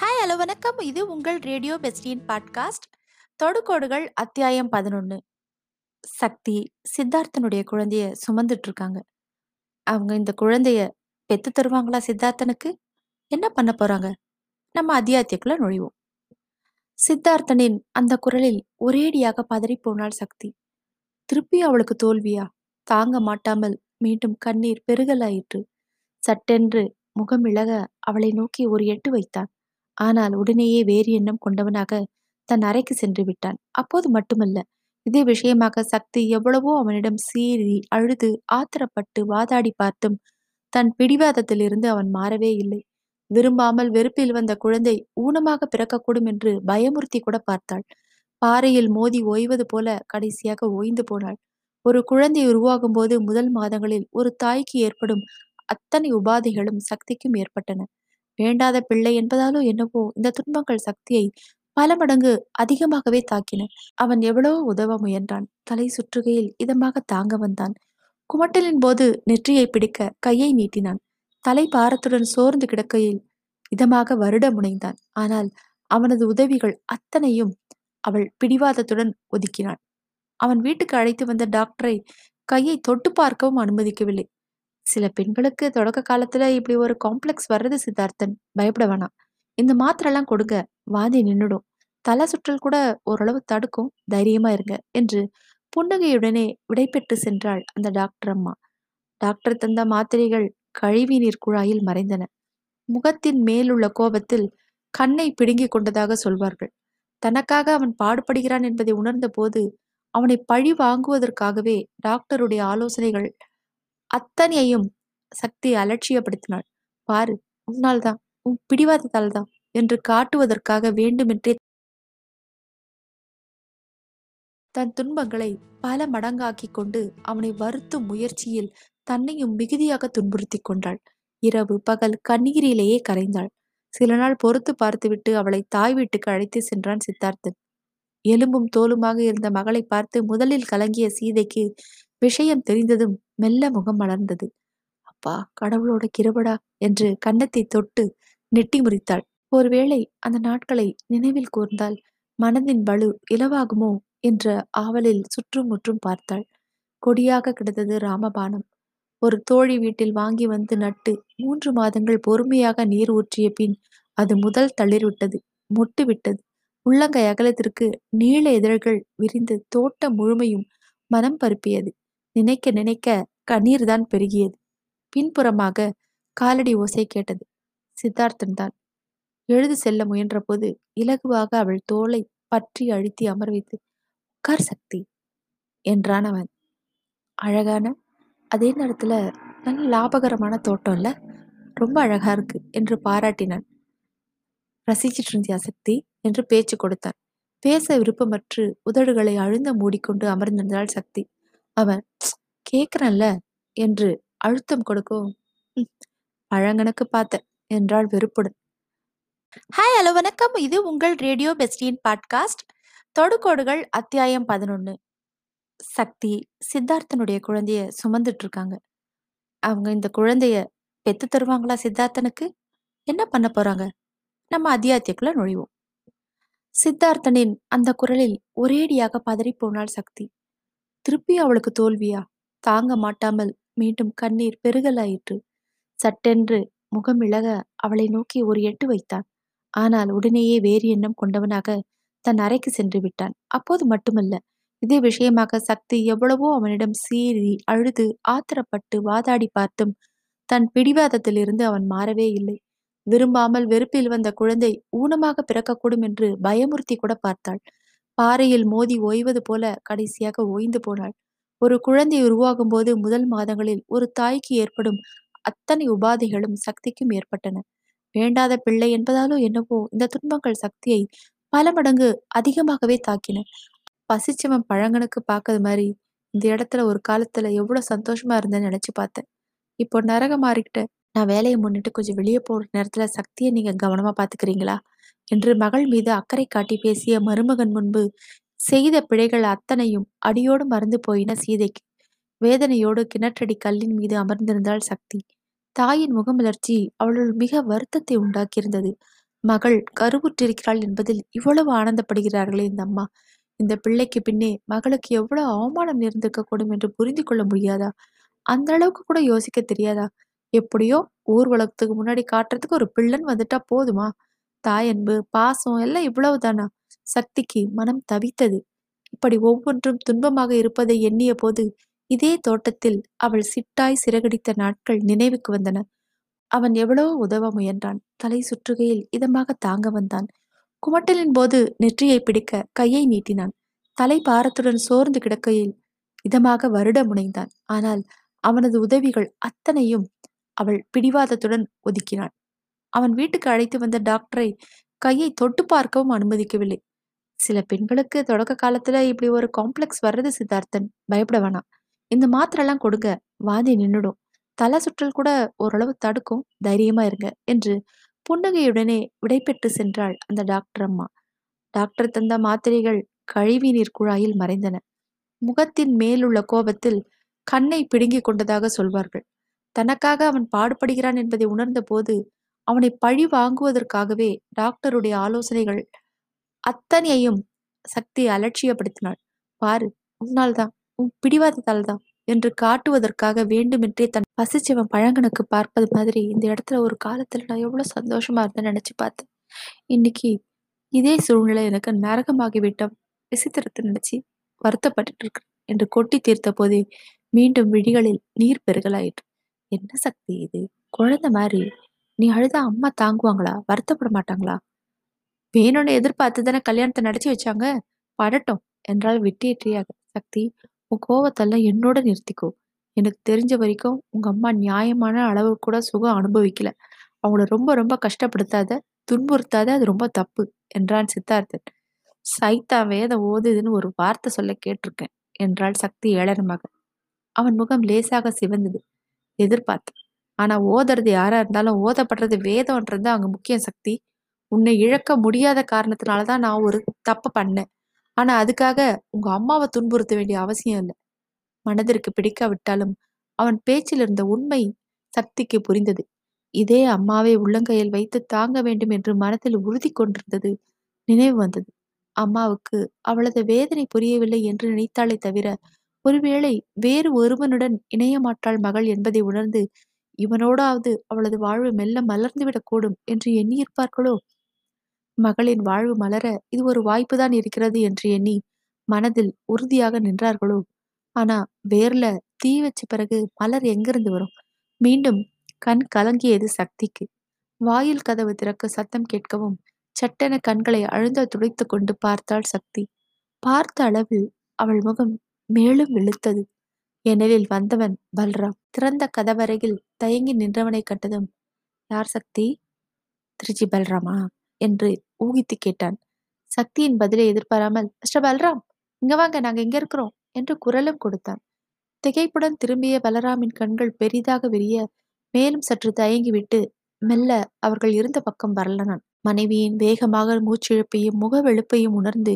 Hi hello வணக்கம். இது உங்கள் ரேடியோ பெஸ்டியின் பாட்காஸ்ட் தொடுகோடுகள் அத்தியாயம் பதினொன்று சக்தி சித்தார்த்தனுடைய குழந்தைய சுமந்துட்டு இருக்காங்க அவங்க இந்த குழந்தைய பெத்து தருவாங்களா சித்தார்த்தனுக்கு? என்ன பண்ண போறாங்க? நம்ம அத்தியாயத்துக்குள்ள நுழைவோம். சித்தார்த்தனின் அந்த குரலில் ஒரேடியாக பதறி போனாள் சக்தி. திருப்பி அவளுக்கு தோல்வியா? தாங்க மாட்டாமல் மீண்டும் கண்ணீர் பெருகலாயிற்று. சட்டென்று முகமிழக அவளை நோக்கி ஒரு எட்டு வைத்தான் ஆனால் உடனேயே வேறு எண்ணம் கொண்டவனாக தன் அறைக்கு சென்று விட்டான். அப்போது மட்டுமல்ல இதே விஷயமாக சக்தி எவ்வளவோ அவனிடம் சீறி அழுது ஆத்திரப்பட்டு வாதாடி பார்த்தும் தன் பிடிவாதத்திலிருந்து அவன் மாறவே இல்லை. விரும்பாமல் வெறுப்பில் வந்த குழந்தை ஊனமாக பிறக்கக்கூடும் என்று பயமுறுத்தி கூட பார்த்தாள். பாறையில் மோதி ஓய்வது போல கடைசியாக ஓய்ந்து போனாள். ஒரு குழந்தை உருவாகும் போது முதல் மாதங்களில் ஒரு தாய்க்கு ஏற்படும் அத்தனை உபாதைகளும் சக்திக்கும் ஏற்பட்டன. வேண்டாத பிள்ளை என்பதாலோ என்னவோ இந்த துன்பங்கள் சக்தியை பல மடங்கு அதிகமாகவே தாக்கின. அவன் எவ்வளவோ உதவ முயன்றான்? தலை சுற்றுகையில் இதமாக தாங்க வந்தான். குமட்டலின் போது நெற்றியை பிடிக்க கையை நீட்டினான். தலை பாரத்துடன் சோர்ந்து கிடக்கையில் இதமாக வருட முனைந்தான். ஆனால் அவனது உதவிகள் அத்தனையும் அவள் பிடிவாதத்துடன் ஒதுக்கினாள். அவன் வீட்டுக்கு அழைத்து வந்த டாக்டரை கையை தொட்டு பார்க்கவும் அனுமதிக்கவில்லை. சில பெண்களுக்கு தொடக்க காலத்துல இப்படி ஒரு காம்ப்ளெக்ஸ் வர்றது சித்தார்த்தன். பயப்பட வேணாம். இந்த மாத்திரெல்லாம் கொடுங்க. வாதி நின்னுடும். தலை சுற்றல் கூட ஓரளவு தடுக்கும். தைரியமா இருங்க என்று புன்னகையுடனே விடைபெற்று சென்றாள் அந்த டாக்டர் அம்மா. டாக்டர் தந்த மாத்திரைகள் கழிவு நீர் குழாயில் மறைந்தன. முகத்தின் மேலுள்ள கோபத்தில் கண்ணை பிடுங்கிக் கொண்டதாக சொல்வார்கள். தனக்காக அவன் பாடுபடுகிறான் என்பதை உணர்ந்த போது அவனை பழி வாங்குவதற்காகவே டாக்டருடைய ஆலோசனைகள் அத்தனையையும் சக்தி அலட்சியப்படுத்தினாள். பாரு உன்னால்தான் உன் பிடிவாதத்தால் தான் என்று காட்டுவதற்காக வேண்டுமென்றே தன் துன்பங்களை பல மடங்காக்கிக் கொண்டு அவனை வருத்தும் முயற்சியில் தன்னையும் மிகுதியாக துன்புறுத்தி கொண்டாள். இரவு பகல் கண்ணீரிலேயே கரைந்தாள். சில நாள் பொறுத்து பார்த்துவிட்டு அவளை தாய் வீட்டுக்கு அழைத்து சென்றான் சித்தார்த்தன். எலும்பும் தோலுமாக இருந்த மகளை பார்த்து முதலில் கலங்கிய சீதைக்கு விஷயம் தெரிந்ததும் மெல்ல முகம் மலர்ந்தது. அப்பா கடவுளோட கிருபடா என்று கன்னத்தை தொட்டு நெட்டி முறித்தாள். ஒருவேளை அந்த நாட்களை நினைவில் கூர்ந்தால் மனதின் வலு இலவாகுமோ என்ற ஆவலில் சுற்றும் முற்றும் பார்த்தாள். கொடியாக கிடந்தது ராமபானம். ஒரு தோழி வீட்டில் வாங்கி வந்து நட்டு மூன்று மாதங்கள் பொறுமையாக நீர் ஊற்றிய பின் அது முதல் தளிர்விட்டது மொட்டு விட்டது உள்ளங்கை அகலத்திற்கு நீள இதழ்கள் விரிந்து தோட்டம் முழுமையும் மனம் பருப்பியது. நினைக்க நினைக்க கண்ணீர் தான் பெருகியது. பின்புறமாக காலடி ஓசை கேட்டது. சித்தார்த்தன் தான். எழுது செல்ல முயன்றபோது இலகுவாக அவள் தோலை பற்றி அழுத்தி அமர் வைத்து உட்கார் சக்தி என்றான் அவன். அழகான அதே நேரத்துல நல்ல லாபகரமான தோட்டம் இல்ல? ரொம்ப அழகா இருக்கு என்று பாராட்டினான். ரசிச்சிட்டு இருந்தியா சக்தி? என்று பேச்சு கொடுத்தான். பேச விருப்பமற்று உதடுகளை அழுந்த மூடிக்கொண்டு அமர்ந்திருந்தாள் சக்தி. அவன் கேக்குறேன்ல என்று அழுத்தம் கொடுக்கும் "ம், பழங்கணக்கு பார்த்த என்றாள் வெறுப்புடன். ஹாய் ஹலோ வணக்கம். இது உங்கள் ரேடியோ பெஸ்டியின் பாட்காஸ்ட் தொடுகோடுகள் அத்தியாயம் பதினொன்று சக்தி சித்தார்த்தனுடைய குழந்தைய சுமந்துட்டு இருக்காங்க அவங்க இந்த குழந்தைய பெத்து தருவாங்களா சித்தார்த்தனுக்கு? என்ன பண்ண போறாங்க? நம்ம அத்தியாயத்துக்குள்ள நுழைவோம். சித்தார்த்தனின் அந்த குரலில் ஒரேடியாக பதறி போனாள் சக்தி. திருப்பி அவளுக்கு தோல்வியா? தாங்க மாட்டாமல் மீண்டும் கண்ணீர் பெருகலாயிற்று. சட்டென்று முகம் இழக அவளை நோக்கி ஒரு எட்டு வைத்தான். ஆனால் உடனேயே வேறு எண்ணம் கொண்டவனாக தன் அறைக்கு சென்று விட்டான். அப்போது மட்டுமல்ல இதே விஷயமாக சக்தி எவ்வளவோ அவனிடம் சீறி அழுது ஆத்திரப்பட்டு வாதாடி பார்த்தும் தன் பிடிவாதத்திலிருந்து அவன் மாறவே இல்லை. விரும்பாமல் வெறுப்பில் வந்த குழந்தை ஊனமாக பிறக்கக்கூடும் என்று பயமுறுத்தி கூட பார்த்தாள். பாறையில் மோதி ஓய்வது போல கடைசியாக ஓய்ந்து போனாள். ஒரு குழந்தை உருவாகும் போது முதல் மாதங்களில் ஒரு தாய்க்கு ஏற்படும் அத்தனை உபாதைகளும் சக்திக்கும் ஏற்பட்டன. வேண்டாத பிள்ளை என்பதாலோ என்னவோ இந்த துன்பங்கள் சக்தியை பல மடங்கு அதிகமாகவே தாக்கின. பசிச்சவன் பழங்கனுக்கு பார்க்கறது மாதிரி இந்த இடத்துல ஒரு காலத்துல எவ்வளவு சந்தோஷமா இருந்தேன்னு நினைச்சு பார்த்தேன். இப்போ நரகம் மாறிக்கிட்ட நான் வேலையை முன்னிட்டு கொஞ்சம் வெளியே போற நேரத்துல சக்தியை நீங்க கவனமா பாத்துக்கிறீங்களா என்று மகள் மீது அக்கறை காட்டி பேசிய மருமகன் முன்பு செய்த பிழைகள் அத்தனையும் அடியோடு மறந்து போயின சீதைக்கு. வேதனையோடு கிணற்றடி கல்லின் மீது அமர்ந்திருந்தாள் சக்தி. தாயின் முகமலர்ச்சி அவளுள் மிக வருத்தத்தை உண்டாக்கியிருந்தது. மகள் கருவுற்றிருக்கிறாள் என்பதில் இவ்வளவு ஆனந்தப்படுகிறார்களே இந்த அம்மா. இந்த பிள்ளைக்கு பின்னே மகளுக்கு எவ்வளவு அவமானம் நேர்ந்திருக்க கூடும் என்று புரிந்து கொள்ள முடியாதா? அந்த அளவுக்கு கூட யோசிக்க தெரியாதா? எப்படியோ ஊர்வலத்துக்கு முன்னாடி காட்டுறதுக்கு ஒரு பிள்ளைன்னு வந்துட்டா போதுமா? தாயன்பு பாசம் எல்லாம் இவ்வளவுதானா? சக்திக்கு மனம் தவித்தது. இப்படி ஒவ்வொன்றும் துன்பமாக இருப்பதை எண்ணிய போது இதே தோட்டத்தில் அவள் சிட்டாய் சிறகடித்த நாட்கள் நினைவுக்கு வந்தன. அவன் எவ்வளவோ உதவ முயன்றான்? தலை சுற்றுகையில் இதமாக தாங்க வந்தான். குமட்டலின் போது நெற்றியை பிடிக்க கையை நீட்டினான். தலை பாரத்துடன் சோர்ந்து கிடக்கையில் இதமாக வருட முனைந்தான். ஆனால் அவனது உதவிகள் அத்தனையும் அவள் பிடிவாதத்துடன் ஒதுக்கினாள். அவன் வீட்டுக்கு அழைத்து வந்த டாக்டரை கையை தொட்டு பார்க்கவும் அனுமதிக்கவில்லை. சில பெண்களுக்கு தொடக்க காலத்துல இப்படி ஒரு காம்ப்ளெக்ஸ் வர்றது சித்தார்த்தன் பயப்பட வேணாம். இந்த மாத்திரெல்லாம் கொடுங்க. வாந்தி நின்னுடும். தலை சுற்றல் கூட ஓரளவு தடுக்கும். தைரியமா இருங்க என்று புன்னகையுடனே விடைபெற்று சென்றாள் அந்த டாக்டர் அம்மா. டாக்டர் தந்த மாத்திரைகள் கழிவு நீர் குழாயில் மறைந்தன. முகத்தின் மேலுள்ள கோபத்தில் கண்ணை பிடுங்கிக் கொண்டதாக சொல்வார்கள். தனக்காக அவன் பாடுபடுகிறான் என்பதை உணர்ந்த போது அவனை பழி வாங்குவதற்காகவே டாக்டருடைய ஆலோசனைகள் அத்தனையையும் சக்தி அலட்சியப்படுத்தினாள். பாரு உன்னால் தான் உன் பிடிவாதத்தால் தான் என்று காட்டுவதற்காக வேண்டுமென்றே தன் பசிச்சவன் பழங்கனுக்கு பார்ப்பது மாதிரி இந்த இடத்துல ஒரு காலத்துல நான் எவ்வளவு சந்தோஷமா இருந்தேன்னு நினைச்சு பார்த்தேன். இன்னைக்கு இதே சூழ்நிலை எனக்கு நரகமாகிவிட்டோம் விசித்திரத்தை நினைச்சு வருத்தப்பட்டு இருக்கு என்று கொட்டி தீர்த்த போதே மீண்டும் விழிகளில் நீர் பெருகலாயிற்று. என்ன சக்தி இது? குழந்தை மாதிரி. நீ அழுதா அம்மா தாங்குவாங்களா? வருத்தப்பட மாட்டாங்களா? வேணும்னு எதிர்பார்த்து தானே கல்யாணத்தை நடத்தி வச்சாங்க? படட்டும். என்றால் வெட்டியற்றியாக சக்தி உன் கோவத்தெல்லாம் என்னோட நிறுத்திக்கோ. எனக்கு தெரிஞ்ச வரைக்கும் உங்க அம்மா நியாயமான அளவு கூட சுகம் அனுபவிக்கல. அவங்கள ரொம்ப ரொம்ப கஷ்டப்படுத்தாத துன்புறுத்தாத அது ரொம்ப தப்பு என்றான் சித்தார்த்தன். சைத்தா வேதம் ஓதுதுன்னு ஒரு வார்த்தை சொல்ல கேட்டிருக்கேன் என்றாள் சக்தி ஏளனமாக. அவன் முகம் லேசாக சிவந்தது. எதிர்பார்த்து ஆனா ஓதுறது யாரா இருந்தாலும் ஓதப்படுறது வேதம்ன்றது அங்க முக்கிய சக்தி. உன்னை இழக்க முடியாத காரணத்தினாலதான் நான் ஒரு தப்பு பண்ணேன். ஆனா அதுக்காக உங்க அம்மாவை துன்புறுத்த வேண்டிய அவசியம் இல்லை. மனதிற்கு பிடிக்காவிட்டாலும் அவன் பேச்சில் இருந்த உண்மை சக்திக்கு புரிந்தது. இதே அம்மாவை உள்ளங்கையில் வைத்து தாங்க வேண்டும் என்று மனத்தில் உறுதி கொண்டிருந்தது நினைவு வந்தது. அம்மாவுக்கு அவளது வேதனை புரியவில்லை என்று நினைத்தாளே தவிர ஒருவேளை வேறு ஒருவனுடன் இணைய மாட்டாள் மகள் என்பதை உணர்ந்து இவனோடாவது அவளது வாழ்வு மெல்ல மலர்ந்துவிடக்கூடும் என்று எண்ணியிருப்பார்களோ? மகளின் வாழ்வு மலர இது ஒரு வாய்ப்புதான் இருக்கிறது என்று எண்ணி மனதில் உறுதியாக நின்றார்களோ? ஆனா வேர்ல தீ வச்ச பிறகு மலர் எங்கிருந்து வரும்? மீண்டும் கண் கலங்கியது சக்திக்கு. வாயில் கதவு திறக்க சத்தம் கேட்கவும் சட்டென கண்களை அழுந்த துடைத்து கொண்டு பார்த்தாள் சக்தி. பார்த்த அளவில் அவள் முகம் மேலும் வெளுத்தது. எனலில் வந்தவன் பல்ராம். திறந்த கதவரையில் தயங்கி நின்றவனை கண்டதும் யார் சக்தி? திருச்சி பல்ராமா? என்று ஊகித்து கேட்டான். சக்தியின் பதிலை எதிர்பாராமல் மிஸ்டர் பல்ராம் இங்க வாங்க நாங்க இங்க இருக்கிறோம் என்று குரலும் கொடுத்தான். திகைப்புடன் திரும்பிய பலராமின் கண்கள் பெரிதாக விரிய மேலும் சற்று தயங்கிவிட்டு மெல்ல அவர்கள் இருந்த பக்கம் வரலனான் மனைவியின் வேகமாக மூச்சிழப்பையும் முகவெழுப்பையும் உணர்ந்து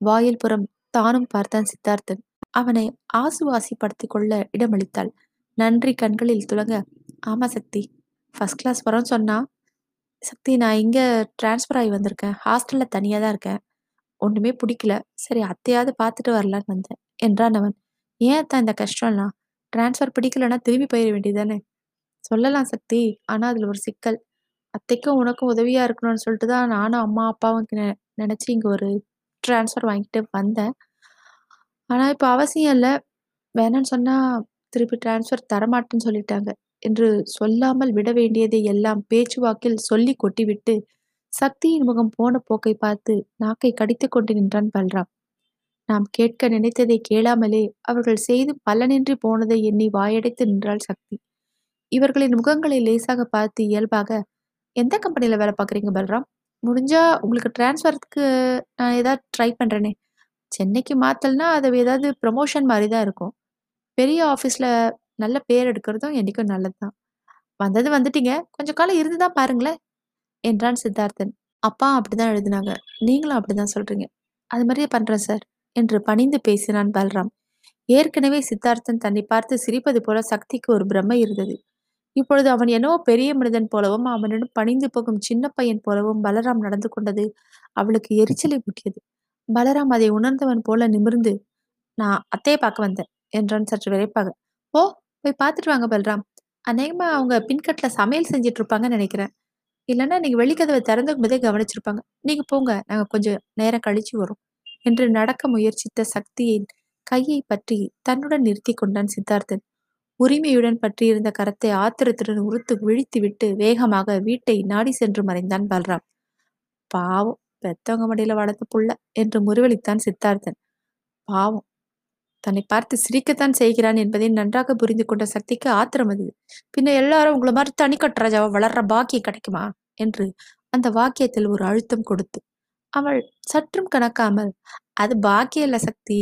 வாயில் புறம் தானும் பார்த்தான் சித்தார்த்தன். அவனை ஆசுவாசிப்படுத்திக் கொள்ள இடமளித்தாள். நன்றி கண்களில் துலங்க ஆமா சக்தி ஃபர்ஸ்ட் கிளாஸ் வரோன்னு சொன்னா சக்தி நான் இங்க டிரான்ஸ்ஃபர் ஆகி வந்திருக்கேன். ஹாஸ்டல்ல தனியா தான் இருக்கேன். ஒண்ணுமே பிடிக்கல. சரி அத்தையாவது பார்த்துட்டு வரலான்னு வந்தேன். என்றான் அவன். ஏன் அத்தான் இந்த கஷ்டம்லாம்? டிரான்ஸ்ஃபர் பிடிக்கலன்னா திரும்பி போயிட வேண்டியதானே சொல்லலாம் சக்தி ஆனா அதுல ஒரு சிக்கல். அத்தைக்கும் உனக்கும் உதவியா இருக்கணும்னு சொல்லிட்டு தான் நானும் அம்மா அப்பாவும் நெ- நினைச்சு இங்க ஒரு டிரான்ஸ்ஃபர் வாங்கிட்டு வந்தேன். ஆனா இப்ப அவசியம் இல்ல. வேணாம்னு சொன்னா திருப்பி டிரான்ஸ்ஃபர் தரமாட்டேன்னு சொல்லிட்டாங்க. என்று சொல்லாமல் விட வேண்டியதை எல்லாம் பேச்சுவாக்கில் சொல்லி கொட்டிவிட்டு சக்தியின் முகம் போன போக்கை பார்த்து நாக்கை கடித்து கொண்டு நின்றான் பல்ராம். நாம் கேட்க நினைத்ததை கேளாமலே அவர்கள் செய்து பலனின்றி போனதை எண்ணி வாயடைத்து நின்றாள் சக்தி. இவர்களின் முகங்களை லேசாக பார்த்து இயல்பாக எந்த கம்பெனியில் வேலை பார்க்குறீங்க பல்ராம்? முடிஞ்சா உங்களுக்கு டிரான்ஸ்ஃபருக்கு நான் ஏதாவது ட்ரை பண்ணுறேனே சென்னைக்கு மாற்றல்னா அது ஏதாவது ப்ரமோஷன் மாதிரி தான் இருக்கும். பெரிய ஆஃபீஸில் நல்ல பேர் எடுக்கிறதும் என்னைக்கும் நல்லதுதான். வந்தது வந்துட்டீங்க. கொஞ்சம் காலம் இருந்துதான் பாருங்களேன் என்றான் சித்தார்த்தன். அப்பா அப்படிதான் எழுதினாங்க. நீங்களும் அப்படிதான் சொல்றீங்க. அது மாதிரியே பண்றேன் சார் என்று பணிந்து பேசினான் பல்ராம். ஏற்கனவே சித்தார்த்தன் தன்னை பார்த்து சிரிப்பது போல சக்திக்கு ஒரு பிரமை இருந்தது. இப்பொழுது அவன் என்னவோ பெரிய மனிதன் போலவும் அவனிடம் பணிந்து போகும் சின்ன பையன் போலவும் பலராம் நடந்து கொண்டது அவளுக்கு எரிச்சலை ஊட்டியது. பலராம் அதை உணர்ந்தவன் போல நிமிர்ந்து நான் அத்தையை பார்க்க வந்தேன் என்றான் சற்று விரைப்பாக. ஓ போய் பார்த்துட்டு வாங்க பல்ராம். அநேகமா அவங்க பின்கட்டில் சமையல் செஞ்சுட்டு இருப்பாங்கன்னு நினைக்கிறேன். இல்லைன்னா நீங்கள் வெளிக்கதவை திறந்துக்கும் போதே கவனிச்சிருப்பாங்க. நீங்கள் போங்க நாங்கள் கொஞ்சம் நேரம் கழிச்சு வரோம் என்று நடக்க முயற்சித்த சக்தியின் கையை பற்றி தன்னுடன் நிறுத்தி கொண்டான் சித்தார்த்தன். உரிமையுடன் பற்றியிருந்த கரத்தை ஆத்திரத்துடன் உறுத்து விழித்து விட்டு வேகமாக வீட்டை நாடி சென்று மறைந்தான் பல்ராம். பாவம் பெத்தவங்க மடியில வளர்த்த புள்ள என்று முறிவளித்தான் சித்தார்த்தன். பாவம் தன்னை பார்த்து சிரிக்கத்தான் செய்கிறான் என்பதை நன்றாக புரிந்து கொண்ட சக்திக்கு ஆத்திரம் வந்தது. பின்ன எல்லாரும் உங்களை மாதிரி தனிக்கட்டராஜாவை வளர்ற பாக்கியம் கிடைக்குமா? என்று அந்த வாக்கியத்தில் ஒரு அழுத்தம் கொடுத்து. அவள் சற்றும் கணக்காமல் அது பாக்கியம் இல்ல சக்தி.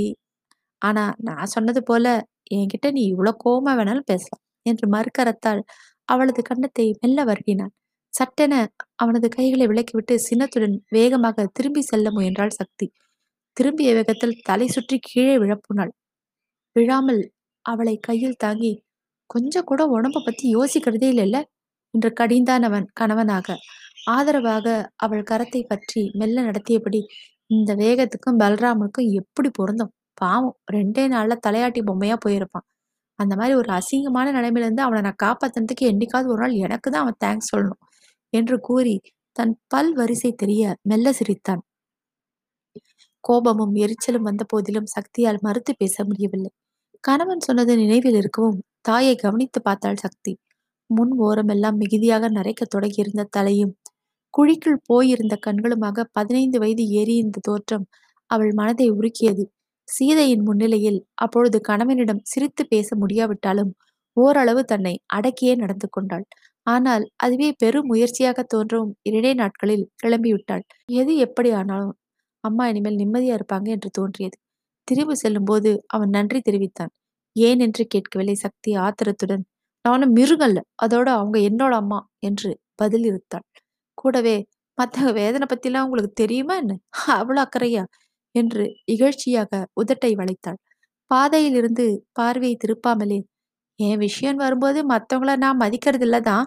ஆனா நான் சொன்னது போல என்கிட்ட நீ இவ்வளவு கோமா வேணாலும் பேசலாம் என்று மறுக்கரத்தால் அவளது கண்ணத்தை மெல்ல வருகினான். சட்டென அவனது கைகளை விலக்கிவிட்டு சினத்துடன் வேகமாக திரும்பி செல்ல முயன்றாள் சக்தி. திரும்பிய வேகத்தில் தலை சுற்றி கீழே விழப்புனாள். விழாமல் அவளை கையில் தாங்கி கொஞ்சம் கூட உடம்ப பத்தி யோசிக்கிறதே இல்லைல்ல என்று கடிந்தான் அவன் கணவனாக. ஆதரவாக அவள் கரத்தை பற்றி மெல்ல நடத்தியபடி இந்த வேகத்துக்கும் பலராமனுக்கும் எப்படி பொருந்தும்? பாவம் ரெண்டே நாள்ல தலையாட்டி பொம்மையா போயிருப்பான். அந்த மாதிரி ஒரு அசிங்கமான நிலைமையில இருந்து அவனை நான் காப்பாத்தினதுக்கு என்னைக்காவது ஒரு நாள் எனக்கு தான் அவன் தேங்க்ஸ் சொல்லணும் என்று கூறி தன் பல் வரிசை தெரிய மெல்ல சிரித்தான். கோபமும் எரிச்சலும் வந்த போதிலும் சக்தியால் மறுத்து பேச முடியவில்லை. கணவன் சொன்னது நினைவில் இருக்கவும் தாயை கவனித்து பார்த்தாள் சக்தி. முன் ஓரமெல்லாம் மிகுதியாக நரைக்க தொடங்கியிருந்த தலையும் குழிக்குள் போயிருந்த கண்களுமாக பதினைந்து வயது ஏறியிருந்த தோற்றம் அவள் மனதை உருக்கியது. சீதையின் முன்னிலையில் அப்பொழுது கணவனிடம் சிரித்து பேச முடியாவிட்டாலும் ஓரளவு தன்னை அடக்கியே நடந்து கொண்டாள். ஆனால் அதுவே பெரும் முயற்சியாக தோன்றவும் இரண்டே நாட்களில் கிளம்பிவிட்டாள். எது எப்படி ஆனாலும் அம்மா இனிமேல் நிம்மதியா இருப்பாங்க என்று தோன்றியது. திரும்பி செல்லும்போது அவன் நன்றி தெரிவித்தான். ஏன் என்று கேட்கவில்லை சக்தி ஆத்திரத்துடன். நானும் மிருகல்ல அதோட அவங்க என்னோட அம்மா என்று பதில் இருத்தாள் கூடவே மத்தவங்க வேதனை பத்திலாம் உங்களுக்கு தெரியுமா என்ன? அவ்வளவு அக்கறையா? என்று இகழ்ச்சியாக உதட்டை வளைத்தாள். பாதையில் இருந்து பார்வையை திருப்பாமலே என் விஷயம் வரும்போது மற்றவங்கள நான் மதிக்கிறது இல்லதான்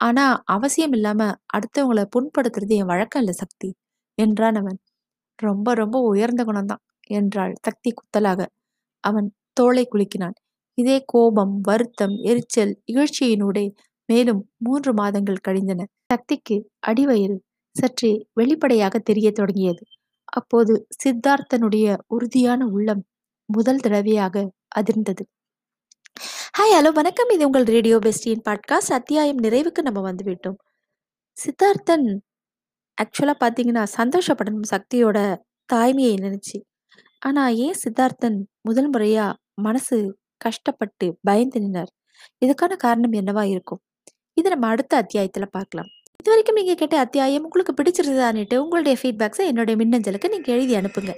ஆனா அவசியம் இல்லாம அடுத்தவங்களை புண்படுத்துறது என் வழக்கம் இல்ல சக்தி என்றான் அவன். ரொம்ப ரொம்ப உயர்ந்த குணம்தான். என்றாள் சக்தி குத்தலாக. அவன் தோளை குலுக்கினான். இதே கோபம் வருத்தம் எரிச்சல் இகழ்ச்சியினூடே மேலும் மூன்று மாதங்கள் கழிந்தன. சக்திக்கு அடிவயிறு சற்றே வெளிப்படையாக தெரிய தொடங்கியது. அப்போது சித்தார்த்தனுடைய உறுதியான உள்ளம் முதல் தடவையாக அதிர்ந்தது. ஹாய் ஹலோ வணக்கம். இது உங்கள் ரேடியோ பெஸ்டியின் பாட்காஸ்ட். அத்தியாயம் நிறைவுக்கு நம்ம வந்துவிட்டோம். சித்தார்த்தன் ஆக்சுவலா பார்த்தீங்கன்னா சந்தோஷப்படணும் சக்தியோட தாய்மையை நினைச்சு. ஆனா ஏன் சித்தார்த்தன் முதல் முறையா மனசு கஷ்டப்பட்டு பயந்து நின்னார் இதுக்கான காரணம் என்னவா இருக்கும்? இது நம்ம அடுத்த அத்தியாயத்துல பார்க்கலாம். இது வரைக்கும் நீங்க கேட்ட அத்தியாயம் உங்களுக்கு பிடிச்சிருந்தான்னுட்டு உங்களுடைய ஃபீட்பேக்ஸை என்னுடைய மின்னஞ்சலுக்கு நீங்க எழுதி அனுப்புங்க.